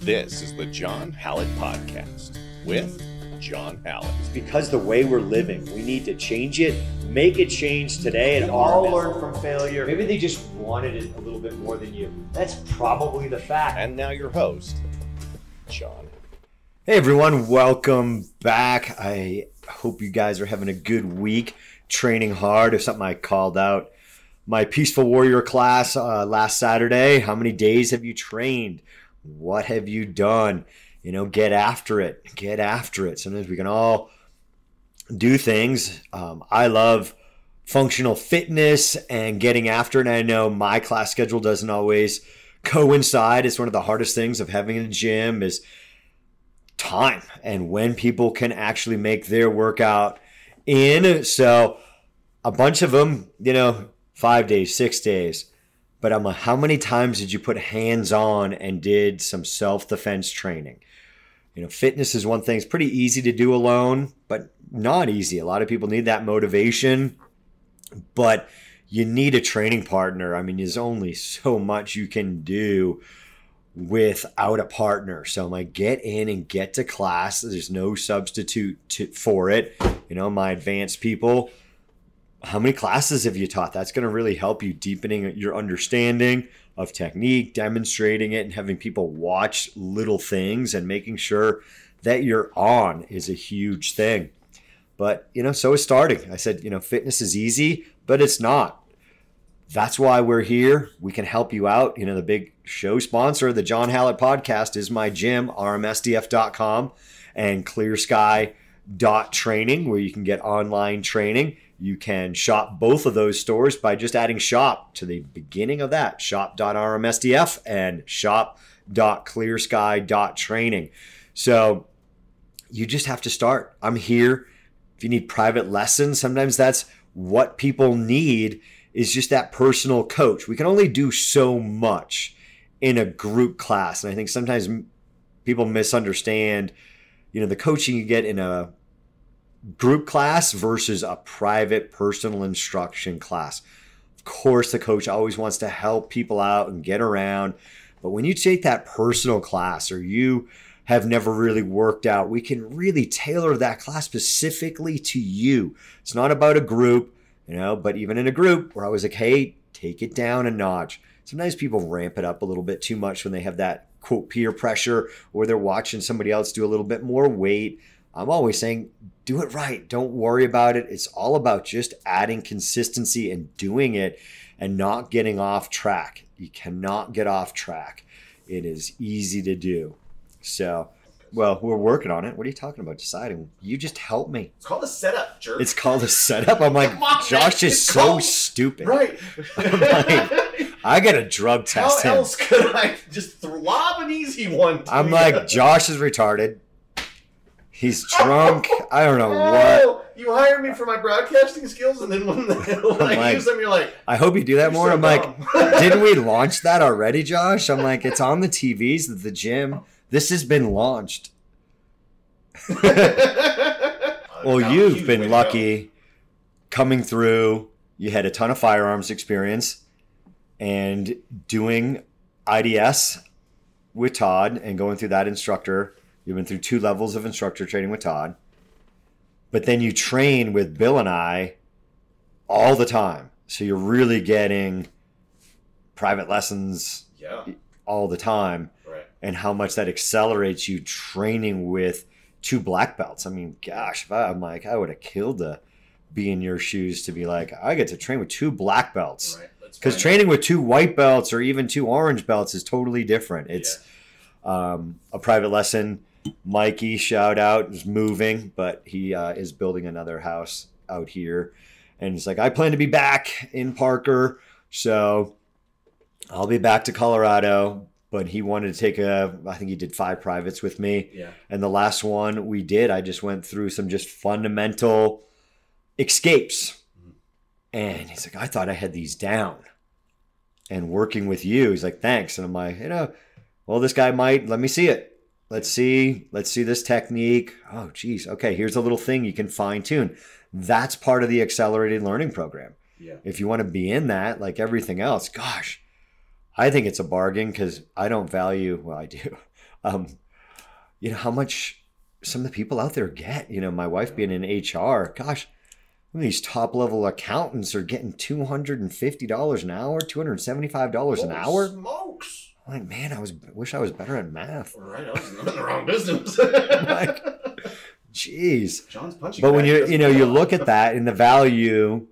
This is the John Hallett Podcast with John Hallett. because the way we're living, we need to change it, make it change today, and We all all learn from failure. Maybe they just wanted it a little bit more than you. That's probably the fact. And now your host, John. Hey everyone, welcome back. I hope you guys are having a good week, training hard. If something I called out my Peaceful Warrior class uh, last Saturday. How many days have you trained? What have you done? You know, get after it. Get after it. Sometimes we can all do things. Um, I love functional fitness and getting after it. And I know my class schedule doesn't always coincide. It's one of the hardest things of having a gym is time and when people can actually make their workout in. So a bunch of them, you know, five days, six days. But I'm like, how many times did you put hands on and did some self defense training? You know, fitness is one thing. It's pretty easy to do alone, but not easy. A lot of people need that motivation, but you need a training partner. I mean, there's only so much you can do without a partner. So I'm like, get in and get to class. There's no substitute to, for it. You know, my advanced people, how many classes have you taught? That's going to really help you deepening your understanding of technique, demonstrating it, and having people watch little things and making sure that you're on is a huge thing. But, you know, so is starting. I said, you know, fitness is easy, but it's not. That's why we're here. We can help you out. You know, the big show sponsor of the John Hallett podcast is my gym, rmsdf.com, and clearsky.training, where you can get online training. You can shop both of those stores by just adding shop to the beginning of that shop.rmsdf and shop.clearsky.training. So you just have to start. I'm here. If you need private lessons, sometimes that's what people need is just that personal coach. We can only do so much in a group class. And I think sometimes people misunderstand, you know, the coaching you get in a group class versus a private personal instruction class. Of course, the coach always wants to help people out and get around. But when you take that personal class or you have never really worked out, we can really tailor that class specifically to you. It's not about a group, you know, but even in a group, we're always like, hey, take it down a notch. Sometimes people ramp it up a little bit too much when they have that quote peer pressure or they're watching somebody else do a little bit more weight. I'm always saying, do it right. Don't worry about it. It's all about just adding consistency and doing it and not getting off track. You cannot get off track. It is easy to do. So, well, we're working on it. What are you talking about? Deciding. You just help me. It's called a setup, jerk. It's called a setup. I'm like, on, Josh is so called- stupid. right. I got a drug How test him. else could I just lob an easy one? I'm you? like, Josh is retarded. He's drunk. I don't know what. Oh, you hire me for my broadcasting skills, and then when, when I like- use them, you're like, I hope you do that more. so I'm like, didn't we launch that already, Josh? I'm like, it's on the TVs at the gym. This has been launched. Well, you've been lucky coming through. You had a ton of firearms experience and doing IDS with Todd and going through that instructor. You've been through two levels of instructor training with Todd. But then you train with Bill and I all the time. So you're really getting private lessons. Yeah, all the time right. and how much that accelerates you training with two black belts. I mean, gosh, if I, I'm like, I would have killed to be in your shoes to be like, I get to train with two black belts. Right. Because training with two white belts or even two orange belts is totally different. It's um, a private lesson. Mikey, shout out, is moving, but he uh, is building another house out here. And he's like, I plan to be back in Parker. So I'll be back to Colorado. But he wanted to take a, I think he did five privates with me. Yeah. And the last one we did, I just went through some just fundamental escapes. And he's like, I thought I had these down. And working with you, he's like, thanks. And I'm like, you know, well, this guy might, let me see it. Let's see, let's see this technique. Oh, geez. Okay, here's a little thing you can fine tune. That's part of the accelerated learning program. Yeah. If you want to be in that, like everything else, gosh, I think it's a bargain because I don't value. Well, I do. Um, you know how much some of the people out there get. You know, my wife being in HR, gosh, these top level accountants are getting two hundred and fifty dollars an hour, two hundred seventy five dollars an hour. Smokes. I'm like, man, I was wish I was better at math. Right, I was in the wrong business. Like- Jeez. John's punching. But when you you know you look at that and the value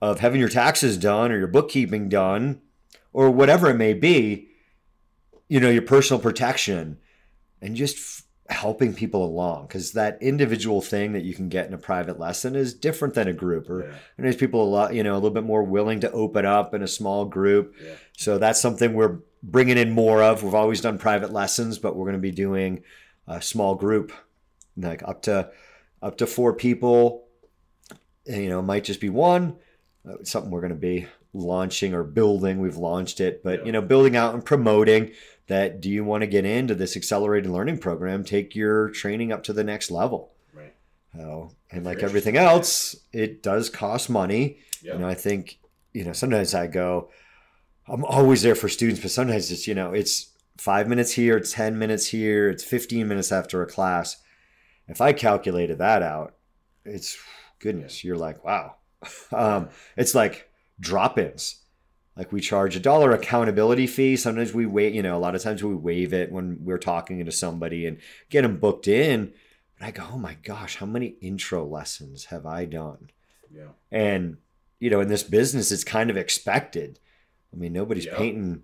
of having your taxes done or your bookkeeping done or whatever it may be, you know your personal protection and just f- helping people along because that individual thing that you can get in a private lesson is different than a group or Yeah, and there's people a lot you know a little bit more willing to open up in a small group yeah. so that's something we're bringing in more of. We've always done private lessons, but we're going to be doing a small group, like up to up to four people. And, you know, it might just be one. Uh, it's something we're going to be launching or building. We've launched it, but Yeah. you know, building out and promoting that. Do you want to get into this accelerated learning program? Take your training up to the next level. Right. Oh, and like everything else, it does cost money. Yeah. You know, I think, you know, sometimes I go, I'm always there for students, but sometimes it's, you know, it's five minutes here, 10 minutes here, it's 15 minutes after a class. If I calculated that out, it's goodness, you're like, wow. Um, it's like drop ins. Like we charge a dollar accountability fee. Sometimes we wait, you know, a lot of times we waive it when we're talking to somebody and get them booked in. But I go, oh my gosh, how many intro lessons have I done? yeah. And, you know, in this business, it's kind of expected. I mean, nobody's Yeah. painting,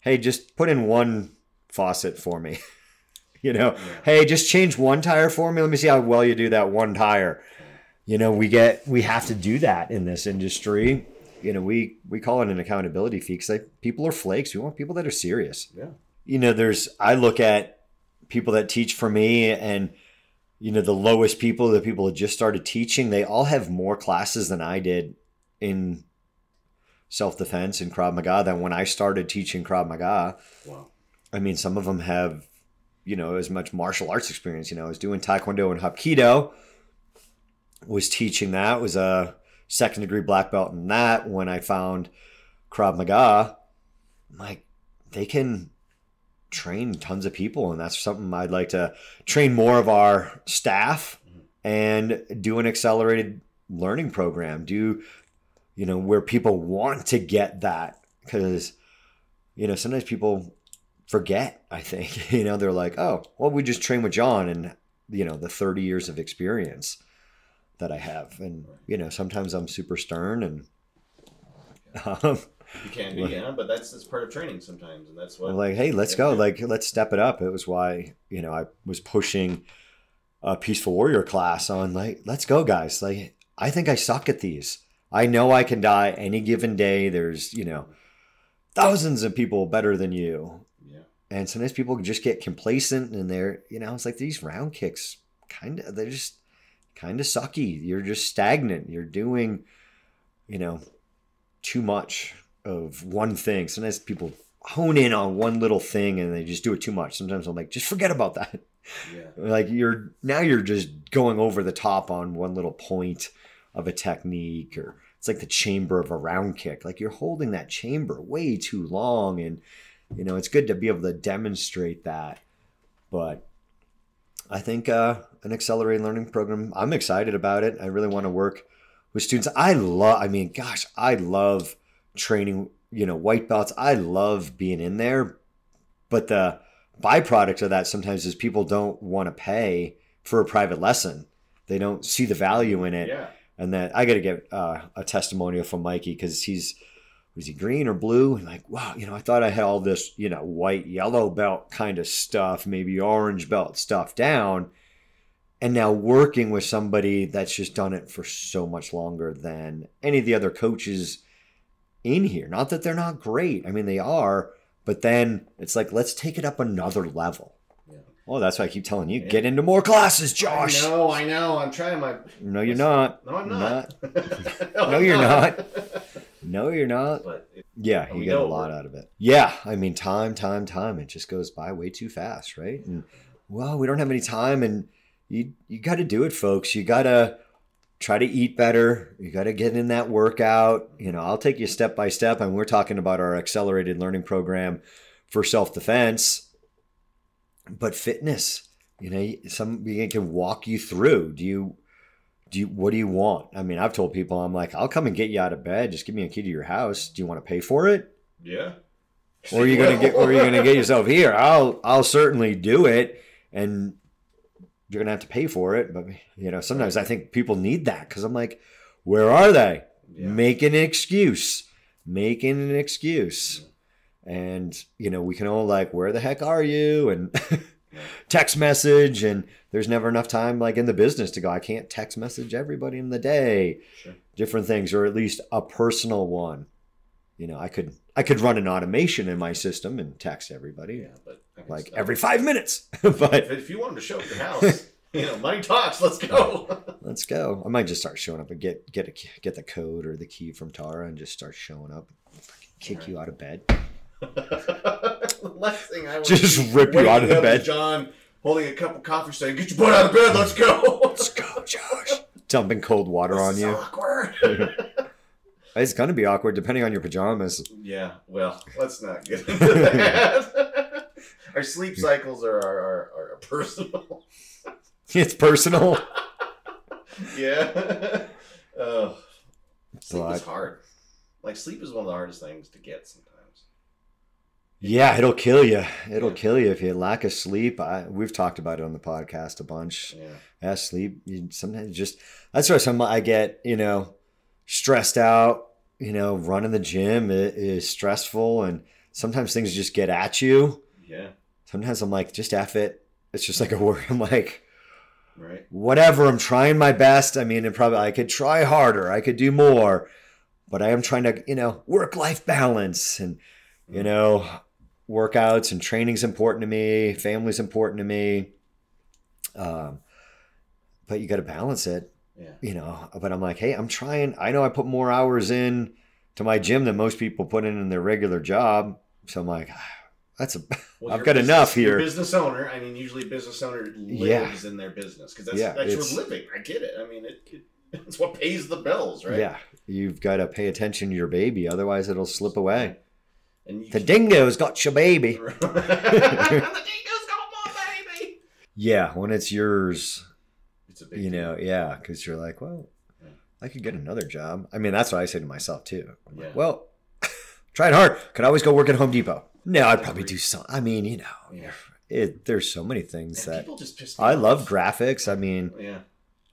hey, just put in one faucet for me. you know, Yeah. hey, just change one tire for me. Let me see how well you do that one tire. You know, we get, we have to do that in this industry. You know, we, we call it an accountability fee because like, people are flakes. We want people that are serious Yeah. you know, there's I look at people that teach for me and you know, the lowest people, the people that just started teaching, they all have more classes than I did in self-defense and Krav Maga than when I started teaching Krav Maga. Wow. I mean, some of them have, you know, as much martial arts experience. You know, I was doing Taekwondo and Hapkido, was teaching that, was a second degree black belt in that. When I found Krav Maga, I'm like, they can train tons of people. And that's something I'd like to train more of our staff mm-hmm. and do an accelerated learning program. Do, you know, where people want to get that. Because, you know, sometimes people forget, I think. You know, they're like, oh, well, we just train with John and, you know, the 30 years of experience that I have. And, you know, sometimes I'm super stern and, um, You can be, yeah, but that's that's part of training sometimes, and that's what. I'm like, hey, let's go. Like, let's step it up. It was why, you know, I was pushing a peaceful warrior class on like, let's go, guys. Like, I think I suck at these. I know I can die any given day. There's, you know, thousands of people better than you. yeah. And sometimes people just get complacent and they're, you know, it's like these round kicks kind of, they're just kind of sucky. You're just stagnant. You're doing, you know, too much of one thing. Sometimes people hone in on one little thing and they just do it too much. Sometimes I'm like, just forget about that. Yeah. Like you're now you're just going over the top on one little point of a technique or like the chamber of a round kick. Like you're holding that chamber way too long and you know, it's good to be able to demonstrate that. But I think uh, an accelerated learning program, I'm excited about it. I really want to work with students. I love, I mean, gosh, I love training, you know, white belts. I love being in there. But the byproduct of that sometimes is people don't want to pay for a private lesson. They don't see the value in it Yeah. And then I got to get uh, a testimonial from Mikey because he's was he green or blue? And like, wow, you know, I thought I had all this, you know, white, yellow belt kind of stuff, maybe orange belt stuff down, and now working with somebody that's just done it for so much longer than any of the other coaches in here. Not that they're not great, I mean they are, but then it's like let's take it up another level. Well, that's why I keep telling you, get into more classes, Josh. I know, I know. I'm trying my. No, you're not. No, I'm not. No, I'm you're not. No, you're not. But it, Yeah, you get a lot out of it. Yeah, I mean, time, time, time. It just goes by way too fast, right? And well, we don't have any time, and you you got to do it, folks. You got to try to eat better. You got to get in that workout. You know, I'll take you step by step. And we're talking about our accelerated learning program for self defense, but fitness. You know, somebody can walk you through. Do you, do you, what do you want? I mean, I've told people, I'm like, I'll come and get you out of bed. Just give me a key to your house. Do you want to pay for it? Yeah. Or are you gonna get, or are you gonna get yourself here? I'll, I'll certainly do it, and you're gonna have to pay for it. But you know, sometimes I think people need that because I'm like, where are they? Yeah. Making an excuse, making an excuse, and you know, we can all like, where the heck are you? And text message, and there's never enough time like in the business to go. I can't text message everybody in the day. Sure. Different things, or at least a personal one. You know, I could I could run an automation in my system and text everybody Yeah, but like every five minutes. but If, if you wanted to show up at your house, you know, money talks. Let's go. let's go. I might just start showing up and get get a get the code or the key from Tara and just start showing up. Kick you out of bed. The last thing I would Just rip you out of the bed. John holding a cup of coffee, saying, "Get your butt out of bed. Let's go." Let's go, Josh. Dumping cold water This on you. Awkward. It's gonna be awkward depending on your pajamas. yeah. Well, let's not get into that. our sleep cycles are are, are, are personal. It's personal. yeah. Uh, sleep is hard. Like sleep is one of the hardest things to get sometimes. Yeah, it'll kill you. It'll Yeah. kill you if you lack of sleep. I, we've talked about it on the podcast a bunch. Yeah. Yeah, sleep. You sometimes just that's why some I get. You know, stressed out. You know, running the gym is stressful, and sometimes things just get at you. Yeah. Sometimes I'm like, just F it. It's just like a word. I'm like, Right. whatever. I'm trying my best. I mean, and probably I could try harder. I could do more, but I am trying to, you know, work life balance and, you mm. know, workouts and training's important to me. Family's important to me. Um, but you got to balance it, Yeah. you know. But I'm like, hey, I'm trying. I know I put more hours in to my gym than most people put in in their regular job. So I'm like, that's a, Well, I've got business- enough here. business owner. I mean, usually business owner Yeah. lives in their business because that's Yeah, that's your living. I get it. I mean, it, it it's what pays the bills, right? yeah, you've got to pay attention to your baby. Otherwise, it'll slip away. And The dingo's got your baby. the dingo's got my baby. Yeah, when it's yours, It's a big you deal. know, yeah, because you're like, well, Yeah. I could get another job. I mean, that's what I say to myself too. I'm like, Yeah. well, tried hard. Could always go work at Home Depot. No, I'd probably do some. I mean, you know, Yeah. it, there's so many things And that people just piss me I off. love graphics. I mean, Yeah.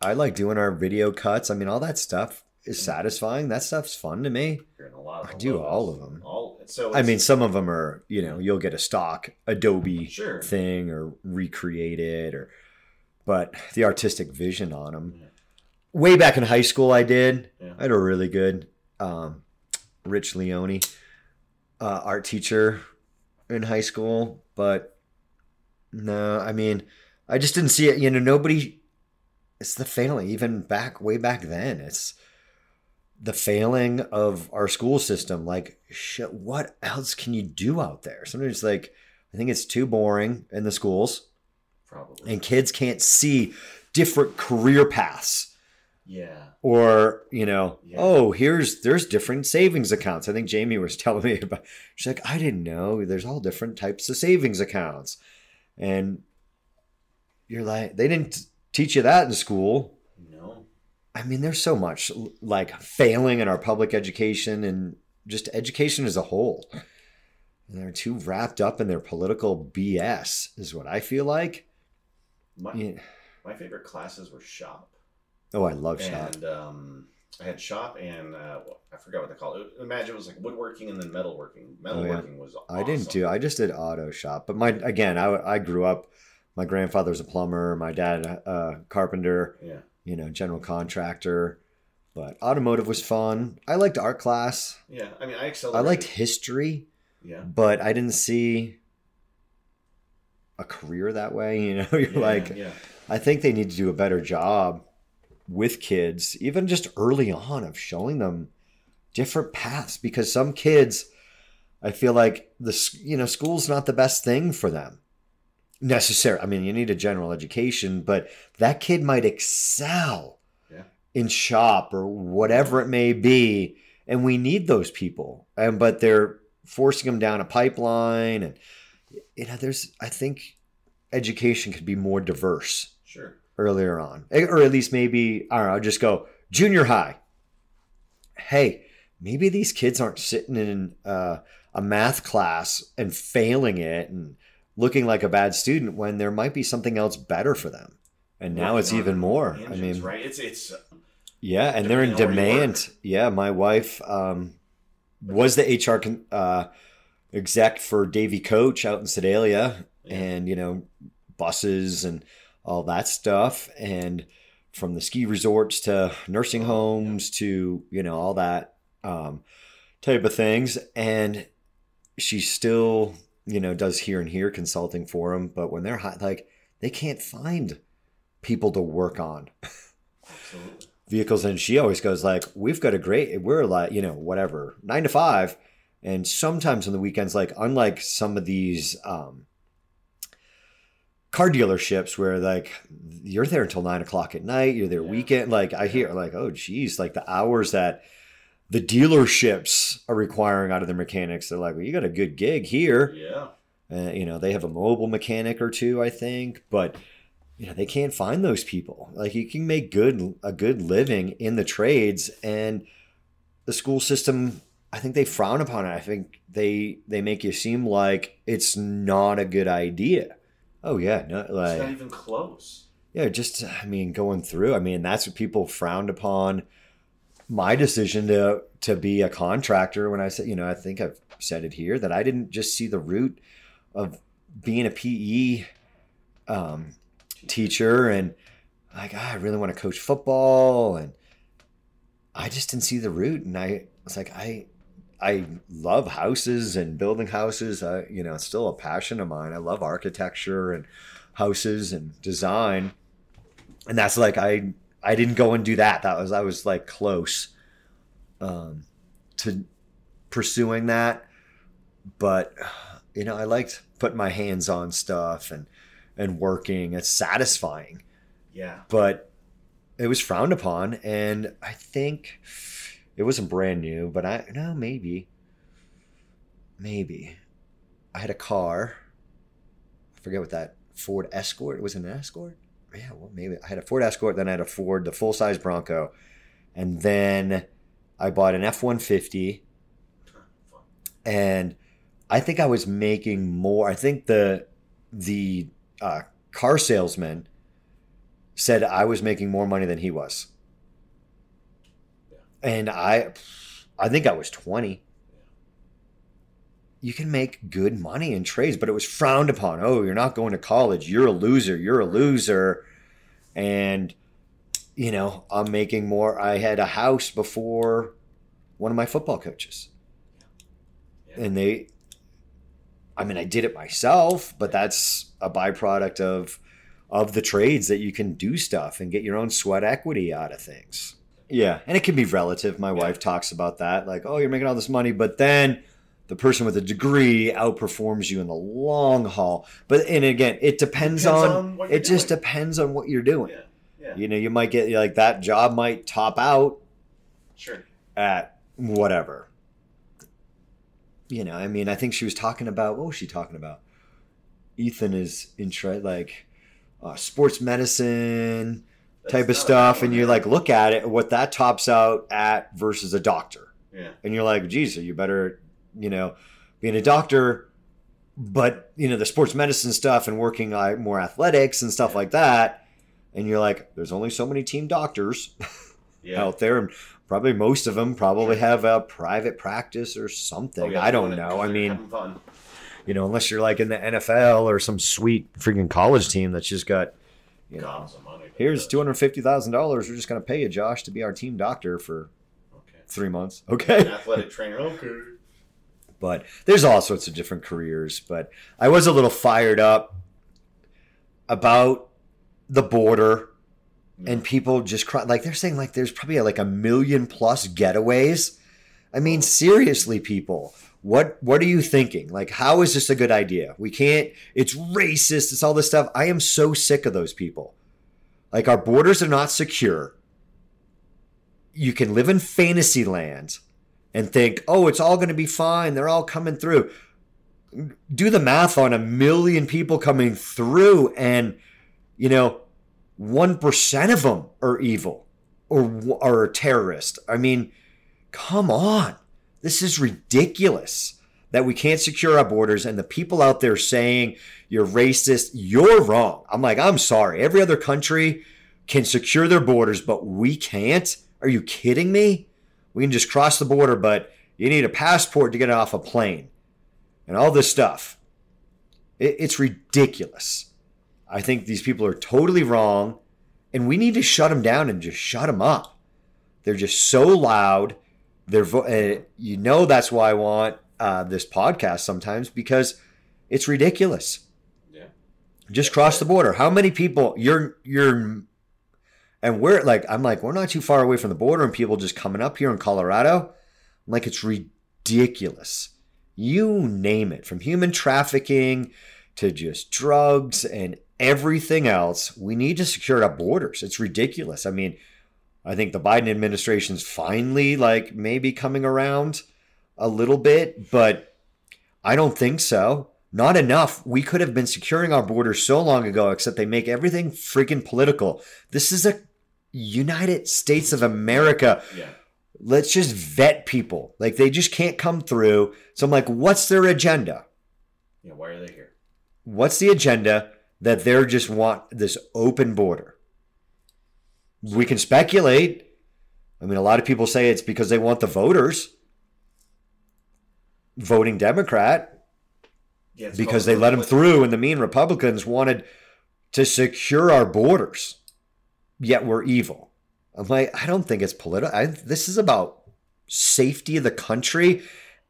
I like doing our video cuts. I mean, all that stuff is satisfying. That stuff's fun to me. A lot of I do all of them. All so. I mean, some of them are, you know, you'll get a stock Adobe sure. thing or recreate it or but the artistic vision on them Yeah. way back in high school i did Yeah. i had a really good um, rich leone uh, art teacher in high school but no i mean i just didn't see it you know nobody it's the failing even back way back then it's the failing of our school system like shit what else can you do out there sometimes like i think it's too boring in the schools Probably. and kids can't see different career paths yeah. or you know Yeah. oh here's there's different savings accounts i think jamie was telling me about she's like i didn't know there's all different types of savings accounts and you're like they didn't teach you that in school. I mean there's so much like failing in our public education and just education as a whole and they're too wrapped up in their political bs is what i feel like My Yeah. my favorite classes were shop. oh i love shop and um, I had shop and uh, I forgot what they call it. Imagine it was like woodworking and then metalworking. Metalworking was awesome. Oh, I didn't do. I just did auto shop. But my again, I I grew up. My grandfather's a plumber. My dad a carpenter. Yeah. You know, general contractor. But automotive was fun. I liked art class. Yeah. I mean, I excelled. I liked history, Yeah. but I didn't see a career that way. You know, you're Yeah, like, yeah. I think they need to do a better job with kids, even just early on, of showing them different paths. Because some kids, I feel like the you know school's not the best thing for them necessarily. I mean, you need a general education, but that kid might excel Yeah. in shop or whatever it may be and we need those people and but they're forcing them down a pipeline and you know there's i think education could be more diverse Sure. earlier on Eh, or at least maybe i don't know i'll just go junior high hey maybe these kids aren't sitting in uh, a math class and failing it and looking like a bad student when there might be something else better for them. And now it's even more. I mean right? It's it's yeah, and they're in Depending on where you demand. Yeah, my wife um, was the HR con- uh, exec for Davey Coach out in Sedalia, Yeah. and you know, buses and all that stuff, and from the ski resorts to nursing Oh, homes to you know all that um, type of things, and she's still you know does here and here consulting for them, but when they're hot, like they can't find people to work on absolutely. vehicles and she always goes like we've got a great we're like you know whatever nine to five and sometimes on the weekends like unlike some of these um car dealerships where like you're there until nine o'clock at night you're there Yeah. weekend like i hear like oh geez like the hours that the dealerships are requiring out of their mechanics they're like well you got a good gig here Yeah. uh, you know, they have a mobile mechanic or two, I think, but you know they can't find those people. Like you can make good a good living in the trades, and the school system, I think they frown upon it. I think they they make you seem like it's not a good idea. Oh yeah, no, It's like not even close. yeah, just I mean going through. I mean that's what people frowned upon. My decision to to be a contractor when I said, you know, I think I've said it here that I didn't just see the root of being a PE um, teacher and like ah, I really want to coach football and I just didn't see the root and I was like I I love houses and building houses. I, you know, it's still a passion of mine. I love architecture and houses and design. And that's like I I didn't go and do that. That was I was like close um to pursuing that. But you know, I liked putting my hands on stuff and and working. It's satisfying Yeah. but it was frowned upon and i think it wasn't brand new but i no maybe maybe i had a car i forget what that ford escort was it an escort yeah well maybe i had a ford escort then i had a ford the full-size bronco and then i bought an f-150 and I think I was making more. I think the the uh, car salesman said I was making more money than he was, Yeah. and I I think I was twenty. You can make good money in trades, but it was frowned upon. Oh, you're not going to college. You're a loser. You're a loser, and you know I'm making more. I had a house before one of my football coaches Yeah. and they i mean i did it myself but that's a byproduct of of the trades that you can do stuff and get your own sweat equity out of things yeah and it can be relative my Yeah. wife talks about that like oh you're making all this money but then the person with a degree outperforms you in the long haul but and again it depends, Depends on, on it just doing. depends on what you're doing Yeah. Yeah. you know you might get like that job might top out Sure. at whatever. You know, I mean, I think she was talking about what was she talking about? Ethan is in tra- like uh, sports medicine That's type of stuff, and you like look at it, what that tops out at versus a doctor, Yeah. and you're like, geez, you better, you know, being a doctor, but you know the sports medicine stuff and working like more athletics and stuff Yeah. like that, and you're like, there's only so many team doctors Yeah. out there and probably most of them probably have a private practice or something Oh, yeah, i don't know i mean you know unless you're like in the nfl or some sweet freaking college team that's just got you know money. here's $250000 we're just going to pay you josh to be our team doctor for Okay. three months Okay, An okay athletic trainer. Okay. But there's all sorts of different careers but i was a little fired up about the border mm. and people just cry like they're saying like there's probably like a million plus getaways. I mean seriously people what what are you thinking? Like how is this a good idea? We can't it's racist it's all this stuff. I am so sick of those people. Like our borders are not secure. You can live in fantasy land and think, oh, it's all going to be fine. They're all coming through. Do the math on a million people coming through, and you know, one percent of them are evil or are terrorist. I mean, come on, this is ridiculous that we can't secure our borders, and the people out there saying you're racist, you're wrong. I'm like, I'm sorry. Every other country can secure their borders, but we can't. Are you kidding me? We can just cross the border, but you need a passport to get off a plane and all this stuff. It, it's ridiculous. I think these people are totally wrong, and we need to shut them down and just shut them up. They're just so loud. They're vo- uh, you know that's why I want uh, this podcast sometimes because it's ridiculous. Yeah. Just cross the border. How many people you're you're and we're like, I'm like, we're not too far away from the border, and people just coming up here in Colorado. I'm like, it's ridiculous. You name it, from human trafficking to just drugs and everything else. We need to secure our borders. It's ridiculous. I mean, I think the Biden administration's finally like maybe coming around a little bit, but I don't think so. Not enough. We could have been securing our borders so long ago, except they make everything freaking political. This is a United States of America. Yeah. Let's just vet people. Like they just can't come through. So I'm like, what's their agenda? Yeah. Why are they here? What's the agenda that they're just want this open border? We can speculate. I mean, a lot of people say it's because they want the voters voting Democrat Yeah. because they let them through, and the mean Republicans wanted to secure our borders, yet we're evil. I'm like, I don't think it's political. I, this is about safety of the country,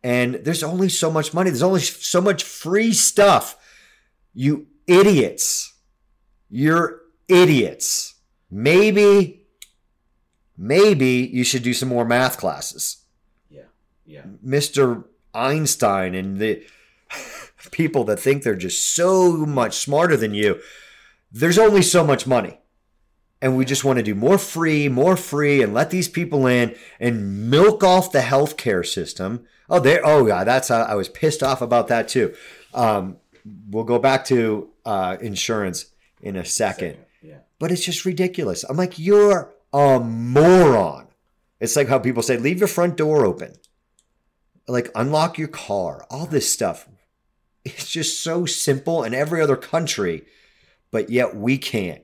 and there's only so much money. There's only so much free stuff. You idiots. You're idiots. Maybe, maybe you should do some more math classes. Yeah. Yeah. Mr. Einstein and the people that think they're just so much smarter than you. There's only so much money. And we just want to do more free, more free, and let these people in and milk off the healthcare system. Oh, there. Oh, yeah. That's. Uh, I was pissed off about that too. Um, we'll go back to uh, insurance in a second Yeah. but it's just ridiculous. I'm like, you're a moron. It's like how people say, leave your front door open, like unlock your car, all this stuff. It's just so simple in every other country, but yet we can't.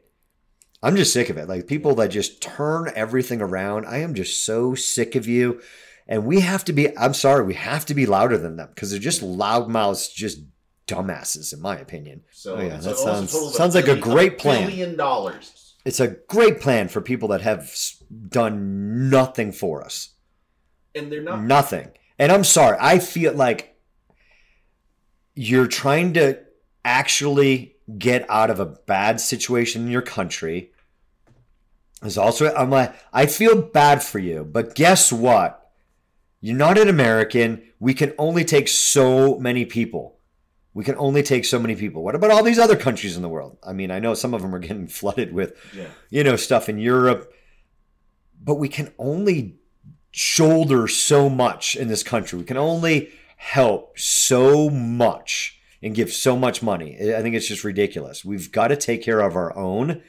I'm just sick of it. Like people that just turn everything around. I am just so sick of you. And we have to be, I'm sorry, we have to be louder than them because they're just loudmouths, just dumbasses, in my opinion. So, Oh, yeah, so that sounds- sounds like a great plan. Billion dollars. It's a great plan for people that have done nothing for us. And they're not. Nothing. And I'm sorry, I feel like you're trying to actually get out of a bad situation in your country. Is also I'm like I feel bad for you, but guess what? You're not an American. We can only take so many people. We can only take so many people. What about all these other countries in the world? I mean, I know some of them are getting flooded with Yeah. you know, stuff in Europe. But we can only shoulder so much in this country. We can only help so much and give so much money. I think it's just ridiculous. We've got to take care of our own.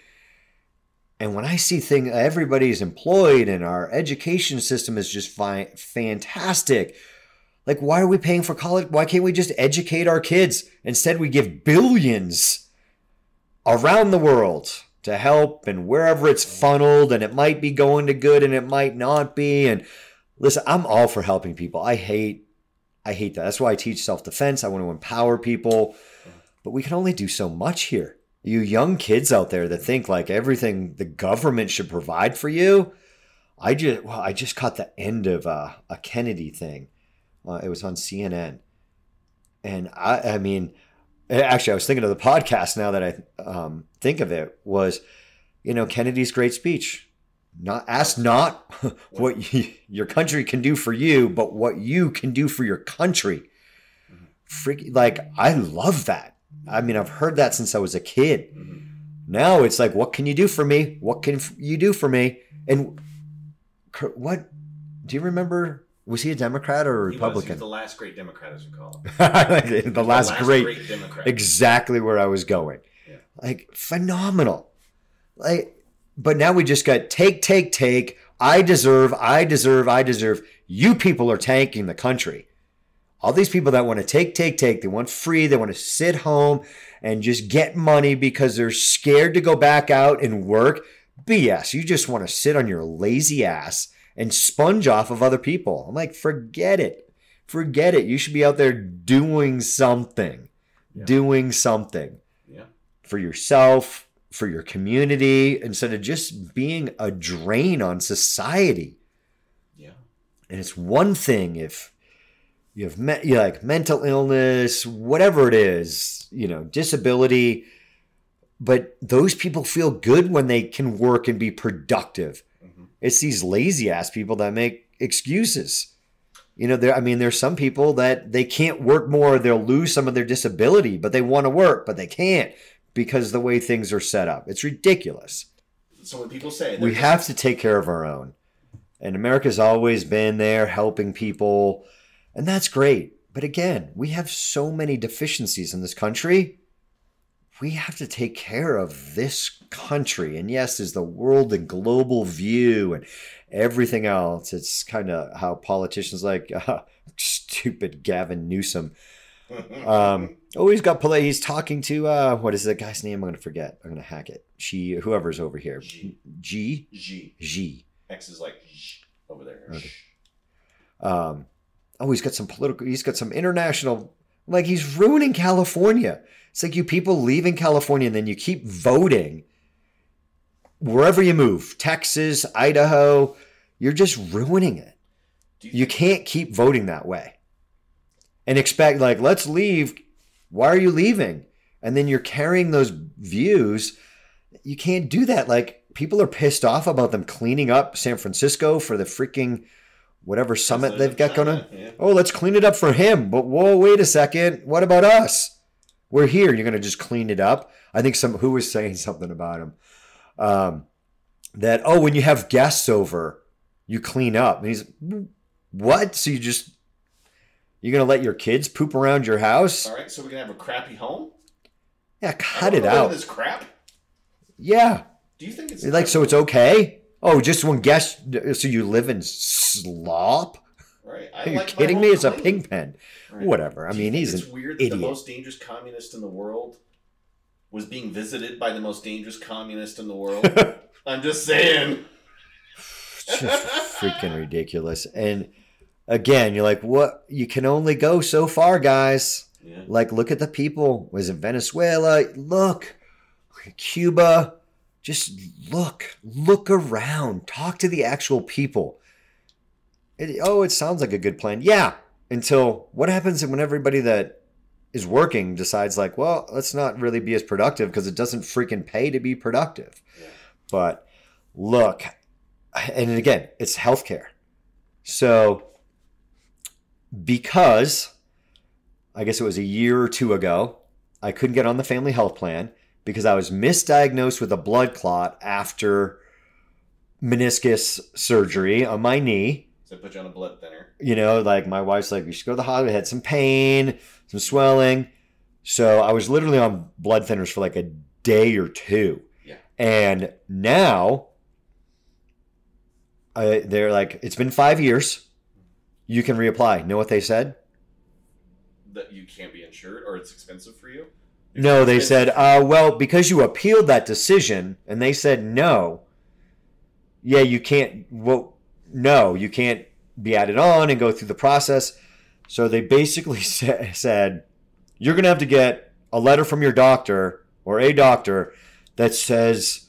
And when I see thing everybody's employed and our education system is just fi- fantastic. Like why are we paying for college? Why can't we just educate our kids? Instead we give billions around the world to help and wherever it's funneled and it might be going to good and it might not be and listen i'm all for helping people i hate i hate that that's why i teach self-defense i want to empower people but we can only do so much here you young kids out there that think like everything the government should provide for you i just well i just caught the end of uh, a kennedy thing. Uh, it was on cnn and i i mean actually i was thinking of the podcast now that i um, think of it was you know kennedy's great speech. Not ask not what you, your country can do for you but what you can do for your country. Freak, like i love that i mean i've heard that since i was a kid mm-hmm. now it's like what can you do for me what can you do for me and what? Do you remember? Was he a Democrat or a He was, he was Republican? the last great Democrat, as we call him. the, last great, Democrat. exactly where I was going. Yeah. Like phenomenal. Like, but now we just got take, take, take. I deserve, I deserve, I deserve. You people are tanking the country. All these people that want to take, take, take, they want free, they want to sit home and just get money because they're scared to go back out and work. BS. You just want to sit on your lazy ass and sponge off of other people. I'm like, forget it. Forget it. You should be out there doing something. Yeah. Doing something yeah. for yourself, for your community, instead of just being a drain on society. Yeah. And it's one thing if you have me- you like mental illness, whatever it is, you know, disability, but those people feel good when they can work and be productive. Mhm. It's these lazy ass people that make excuses. You know, there I mean there's some people that they can't work more, they'll lose some of their disability, but they want to work, but they can't because the way things are set up. It's ridiculous So when people say we have to take care of our own. And America's always been there helping people. And that's great. But again, we have so many deficiencies in this country. We have to take care of this country. And yes, there's the world and global view and everything else. It's kind of how politicians like uh, stupid Gavin Newsom. Um, oh, he's got play. He's talking to uh, what is the guy's name? I'm gonna forget. I'm gonna hack it. She, whoever's over here. G. G. G. G. X is like over there. Okay. Um, oh, he's got some political. He's got some international. Like he's ruining California. It's like you people leaving California and then you keep voting wherever you move, Texas, Idaho. You're just ruining it. You can't keep voting that way and expect like let's leave. Why are you leaving? And then you're carrying those views. You can't do that. Like people are pissed off about them cleaning up San Francisco for the freaking whatever summit they've got going on. Yeah. Oh, let's clean it up for him. But whoa, wait a second. What about us? We're here. You're going to just clean it up. I think some who was saying something about him. Um, that oh, when you have guests over, you clean up. And he's what? So you just you're going to let your kids poop around your house? All right, so we can have a crappy home. Yeah, cut it wanna live in out. This crap. Yeah, Do you think it's like so it's okay. Oh, just one guests. So you live in slop? Right. I Are you like kidding me? It's a pig pen. Right. Whatever. I mean, he's it's an weird that idiot. the most dangerous communist in the world was being visited by the most dangerous communist in the world. I'm just saying. It's just freaking ridiculous. And again, you're like, what? You can only go so far, guys. Yeah. Like, look at the people. Was it Venezuela? Look, Cuba. Just look, look around. Talk to the actual people. It, oh, it sounds like a good plan. Yeah. Until what happens when everybody that is working decides, like, well, let's not really be as productive because it doesn't freaking pay to be productive. Yeah. But look, and again, it's healthcare. So, because I guess it was a year or two ago, I couldn't get on the family health plan because I was misdiagnosed with a blood clot after meniscus surgery on my knee. So put you on a blood thinner. You know, like my wife's like, you should go to the hospital. I had some pain, some swelling. So I was literally on blood thinners for like a day or two. Yeah. And now I, they're like, it's been five years. You can reapply. Know what they said? That you can't be insured or it's expensive for you? No, they said, uh, well, because you appealed that decision and they said no, yeah, you can't, well, no, you can't be added on and go through the process. So they basically sa- said, you're going to have to get a letter from your doctor or a doctor that says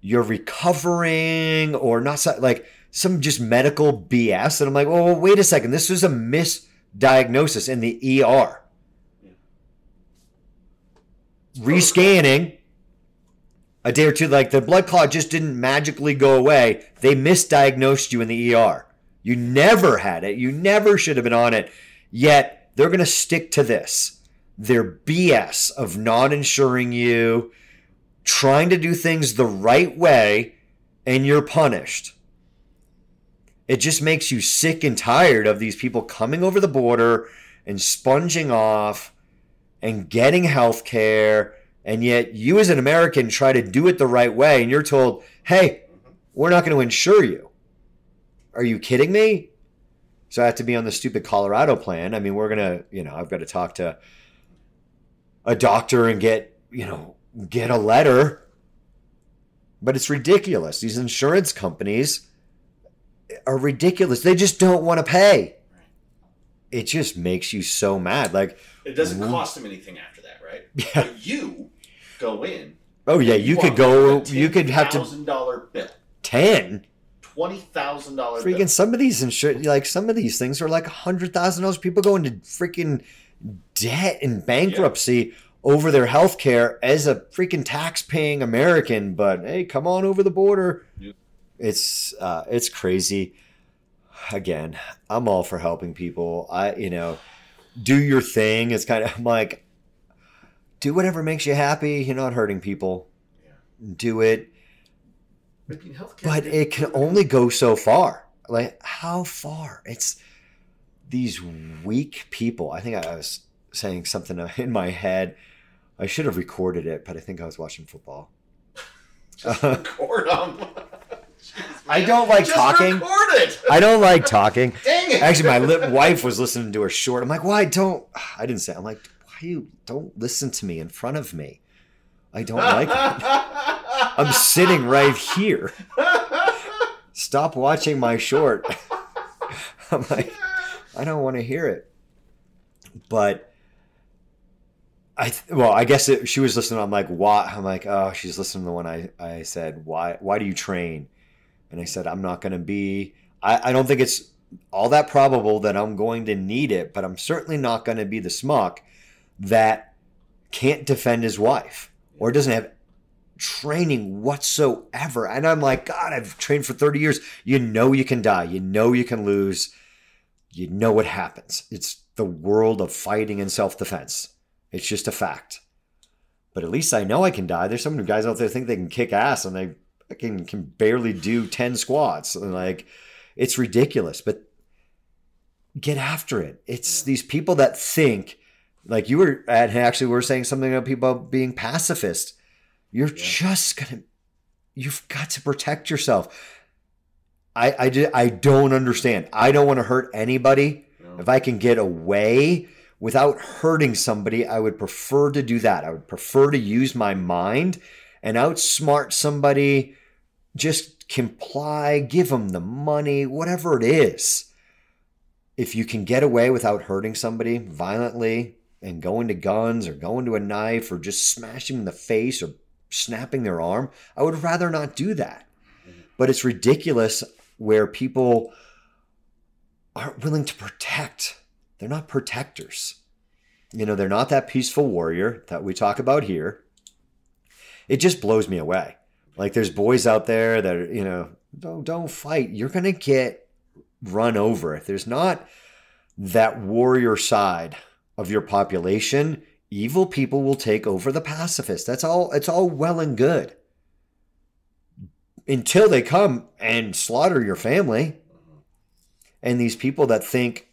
you're recovering or not, like some just medical BS. And I'm like, well, wait a second. This was a misdiagnosis in the ER rescanning. A day or two like the blood clot just didn't magically go away. They misdiagnosed you in the er you never had it. You never should have been on it. Yet they're going to stick to this. Their bs of not insuring you trying to do things the right way and you're punished. It just makes you sick and tired of these people coming over the border and sponging off and getting health care. And yet, you as an American try to do it the right way, and you're told, hey, we're not going to insure you. Are you kidding me? So I have to be on the stupid Colorado plan. I mean, we're going to, you know, I've got to talk to a doctor and get, you know, get a letter. But it's ridiculous. These insurance companies are ridiculous. They just don't want to pay. It just makes you so mad. Like, It doesn't Mhm. cost them anything after that, right? yeah. But you go in. Oh, yeah. You could go, a you could have to thousand dollar bill, 10. twenty thousand dollar bill. Freaking some of these insurance, like some of these things are like $100,000. People go into freaking debt and bankruptcy over their health care as a freaking tax paying American. But hey, come on over the border. Yeah. It's, uh, it's crazy. Again, I'm all for helping people. I, you know, do your thing. It's kind of, I'm like, do whatever makes you happy. You're not hurting people. Do it. But, I mean, healthcare- but it can only go so far. Like how far? It's these weak people. I think I was saying something in my head. I should have recorded it, but I think I was watching football. Just record them. I don't like Just talking. It. I don't like talking. Dang it. Actually, my li- wife was listening to her short. I'm like, why don't? I didn't say. I'm like, why you don't listen to me in front of me? I don't like it. I'm sitting right here. Stop watching my short. I'm like, I don't want to hear it. But I th- well, I guess it, she was listening. I'm like, why? I'm like, oh, she's listening to the one I I said, why why do you train? And I said, I'm not going to be. I I don't think it's all that probable that I'm going to need it, but I'm certainly not going to be the smuck that can't defend his wife or doesn't have training whatsoever. And I'm like, God, I've trained for 30 years. You know you can die. You know you can lose. You know what happens. It's the world of fighting and self defense. It's just a fact. But at least I know I can die. There's some guys out there think they can kick ass and they can, can barely do 10 squats. And like, it's ridiculous. But get after it. It's these people that think, like you were at, actually, we were saying something about people being pacifist. You're Yeah. just gonna, you've got to protect yourself. I, I, ju- I don't understand. I don't want to hurt anybody. No. If I can get away without hurting somebody, I would prefer to do that. I would prefer to use my mind and outsmart somebody. Just comply, give them the money, whatever it is. If you can get away without hurting somebody violently and going to guns or going to a knife or just smashing them in the face or snapping their arm, I would rather not do that. Mm-hmm. But it's ridiculous where people aren't willing to protect. They're not protectors. You know, they're not that peaceful warrior that we talk about here. It just blows me away. Like there's boys out there that are, you know, don't don't fight. You're gonna get run over. If there's not that warrior side of your population, evil people will take over the pacifists. That's all it's all well and good. Until they come and slaughter your family and these people that think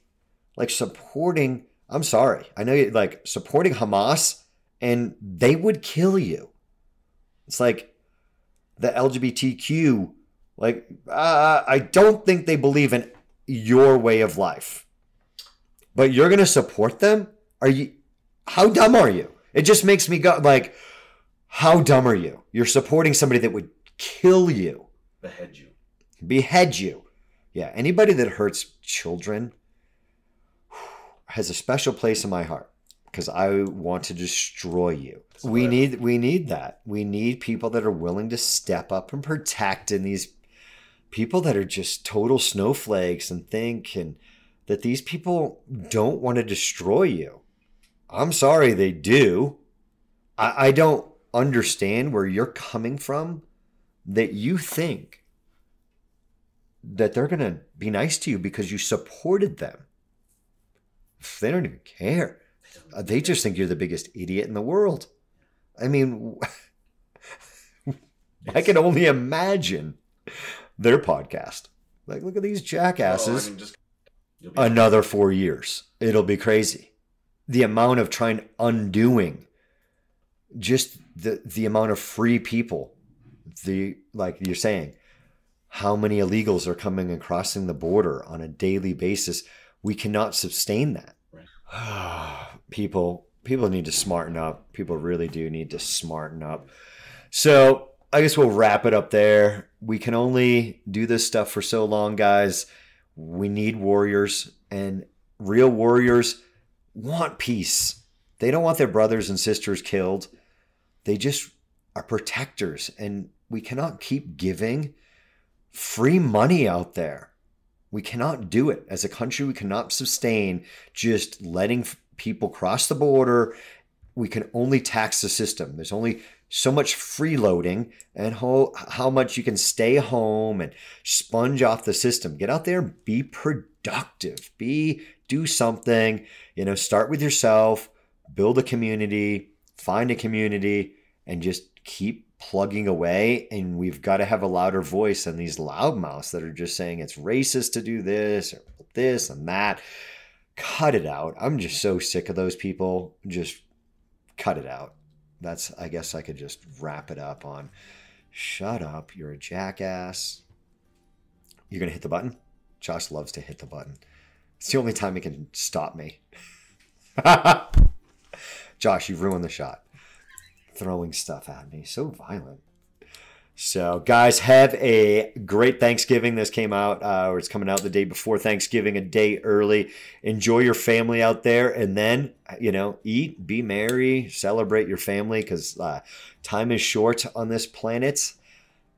like supporting i'm sorry i know you like supporting hamas and they would kill you it's like the lgbtq like uh, i don't think they believe in your way of life. But you're gonna support them? Are you how dumb are you? It just makes me go like how dumb are you? You're supporting somebody that would kill you. Behead you. behead you. Yeah, anybody that hurts children has a special place in my heart because I want to destroy you. We need we need that. We need people that are willing to step up and protect and these people that are just total snowflakes and think and that these people don't want to destroy you. I'm sorry they do. I, I don't understand where you're coming from that you think that they're going to be nice to you because you supported them. They don't even care. Uh, They just think you're the biggest idiot in the world. I mean, I can only imagine their podcast. Like, look at these Oh, jackasses. I mean, just Another four years. It'll be crazy. The amount of trying undoing, just the the amount of free people. The like you're saying, how many illegals are coming and crossing the border on a daily basis? We cannot sustain that. people people need to smarten up. People really do need to smarten up. So I guess we'll wrap it up there. We can only do this stuff for so long, guys. We need warriors, and real warriors want peace. They don't want their brothers and sisters killed. They just are protectors, and we cannot keep giving free money out there. We cannot do it. As a country, we cannot sustain just letting people cross the border. We can only tax the system. There's only so much freeloading and how, how much you can stay home and sponge off the system. Get out there, be productive, be do something. You know, start with yourself, build a community, find a community, and just keep plugging away. And we've got to have a louder voice than these loudmouths that are just saying it's racist to do this or this and that. Cut it out. I'm just so sick of those people. Just cut it out. That's, I guess I could just wrap it up on shut up. You're a jackass. You're going to hit the button? Josh loves to hit the button. It's the only time he can stop me. Josh, you ruined the shot. Throwing stuff at me. So violent. So, guys, have a great Thanksgiving. This came out, uh, or it's coming out the day before Thanksgiving, a day early. Enjoy your family out there, and then, you know, eat, be merry, celebrate your family because uh, time is short on this planet.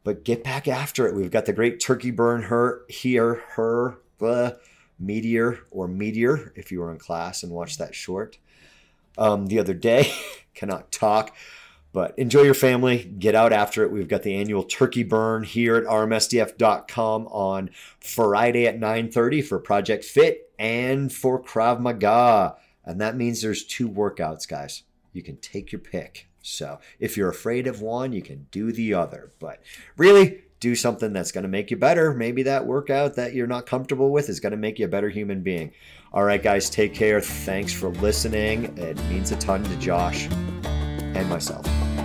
But get back after it. We've got the great turkey burn her here, her, the meteor or meteor, if you were in class and watched that short um, the other day. Cannot talk. But enjoy your family. Get out after it. We've got the annual turkey burn here at rmsdf.com on Friday at 9.30 for Project Fit and for Krav Maga. And that means there's two workouts, guys. You can take your pick. So if you're afraid of one, you can do the other. But really, do something that's going to make you better. Maybe that workout that you're not comfortable with is going to make you a better human being. All right, guys, take care. Thanks for listening. It means a ton to Josh and myself.